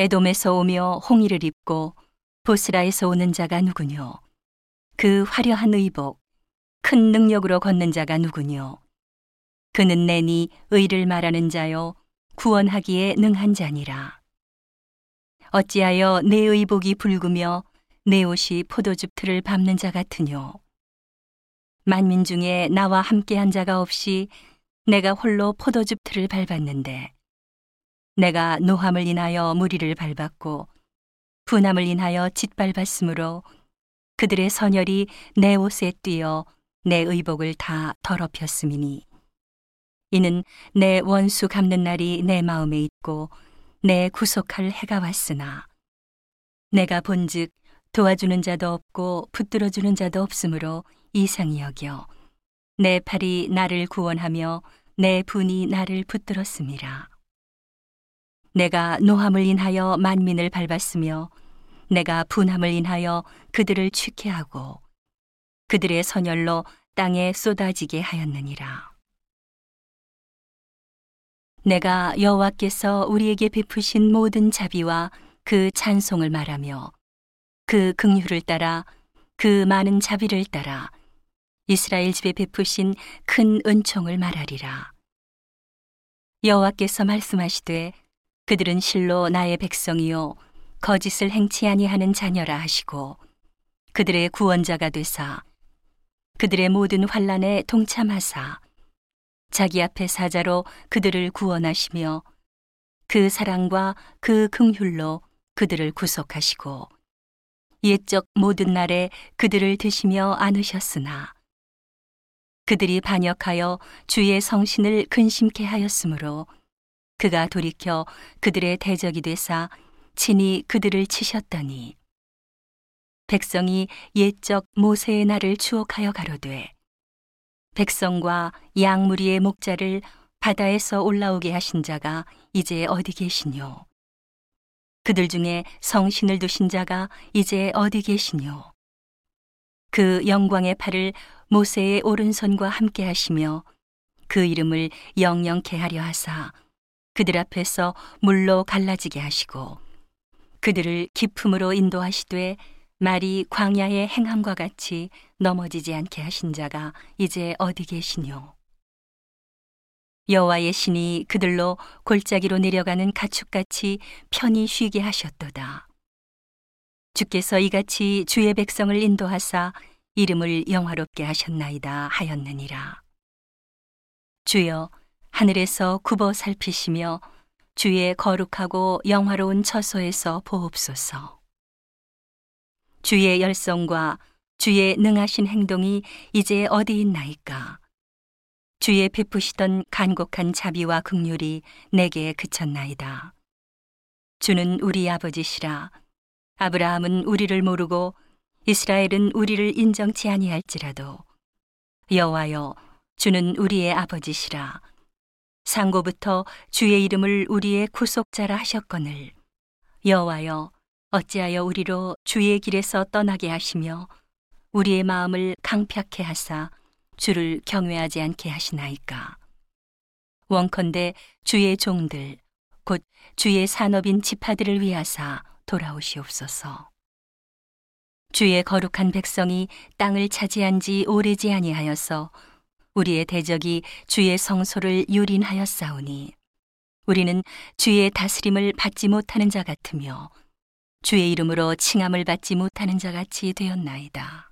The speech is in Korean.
에돔에서 오며 홍의를 입고 보스라에서 오는 자가 누구뇨? 그 화려한 의복, 큰 능력으로 걷는 자가 누구뇨? 그는 내니 의를 말하는 자요, 구원하기에 능한 자니라. 어찌하여 내 의복이 붉으며 내 옷이 포도즙 틀을 밟는 자 같으뇨? 만민 중에 나와 함께한 자가 없이 내가 홀로 포도즙 틀을 밟았는데 내가 노함을 인하여 무리를 밟았고 분함을 인하여 짓밟았으므로 그들의 선열이 내 옷에 뛰어 내 의복을 다 더럽혔음이니 이는 내 원수 갚는 날이 내 마음에 있고 내 구속할 해가 왔으나 내가 본즉 도와주는 자도 없고 붙들어 주는 자도 없으므로 이상히 여겨 내 팔이 나를 구원하며 내 분이 나를 붙들었음이라. 내가 노함을 인하여 만민을 밟았으며 내가 분함을 인하여 그들을 취케하고 그들의 선열로 땅에 쏟아지게 하였느니라. 내가 여호와께서 우리에게 베푸신 모든 자비와 그 찬송을 말하며 그 긍휼을 따라 그 많은 자비를 따라 이스라엘 집에 베푸신 큰 은총을 말하리라. 여호와께서 말씀하시되 그들은 실로 나의 백성이요 거짓을 행치 아니하는 자녀라 하시고 그들의 구원자가 되사 그들의 모든 환란에 동참하사 자기 앞에 사자로 그들을 구원하시며 그 사랑과 그 긍휼로 그들을 구속하시고 옛적 모든 날에 그들을 드시며 안으셨으나 그들이 반역하여 주의 성신을 근심케 하였으므로 그가 돌이켜 그들의 대적이 되사 친히 그들을 치셨더니 백성이 옛적 모세의 날을 추억하여 가로되 백성과 양무리의 목자를 바다에서 올라오게 하신 자가 이제 어디 계시뇨? 그들 중에 성신을 두신 자가 이제 어디 계시뇨? 그 영광의 팔을 모세의 오른손과 함께 하시며 그 이름을 영영케 하려 하사 그들 앞에서 물로 갈라지게 하시고 그들을 기품으로 인도하시되 말이 광야의 행함과 같이 넘어지지 않게 하신 자가 이제 어디 계시뇨? 여호와의 신이 그들로 골짜기로 내려가는 가축같이 편히 쉬게 하셨도다. 주께서 이같이 주의 백성을 인도하사 이름을 영화롭게 하셨나이다 하였느니라. 주여 하늘에서 굽어 살피시며 주의 거룩하고 영화로운 처소에서 보옵소서. 주의 열성과 주의 능하신 행동이 이제 어디 있나이까? 주의 베푸시던 간곡한 자비와 극률이 내게 그쳤나이다. 주는 우리 아버지시라. 아브라함은 우리를 모르고 이스라엘은 우리를 인정치 아니할지라도 여호와여 주는 우리의 아버지시라. 상고부터 주의 이름을 우리의 구속자라 하셨거늘. 여호와여 어찌하여 우리로 주의 길에서 떠나게 하시며 우리의 마음을 강팍해 하사 주를 경외하지 않게 하시나이까? 원컨대 주의 종들 곧 주의 산업인 지파들을 위하사 돌아오시옵소서. 주의 거룩한 백성이 땅을 차지한 지 오래지 아니하여서 우리의 대적이 주의 성소를 유린하였사오니 우리는 주의 다스림을 받지 못하는 자 같으며 주의 이름으로 칭함을 받지 못하는 자 같이 되었나이다.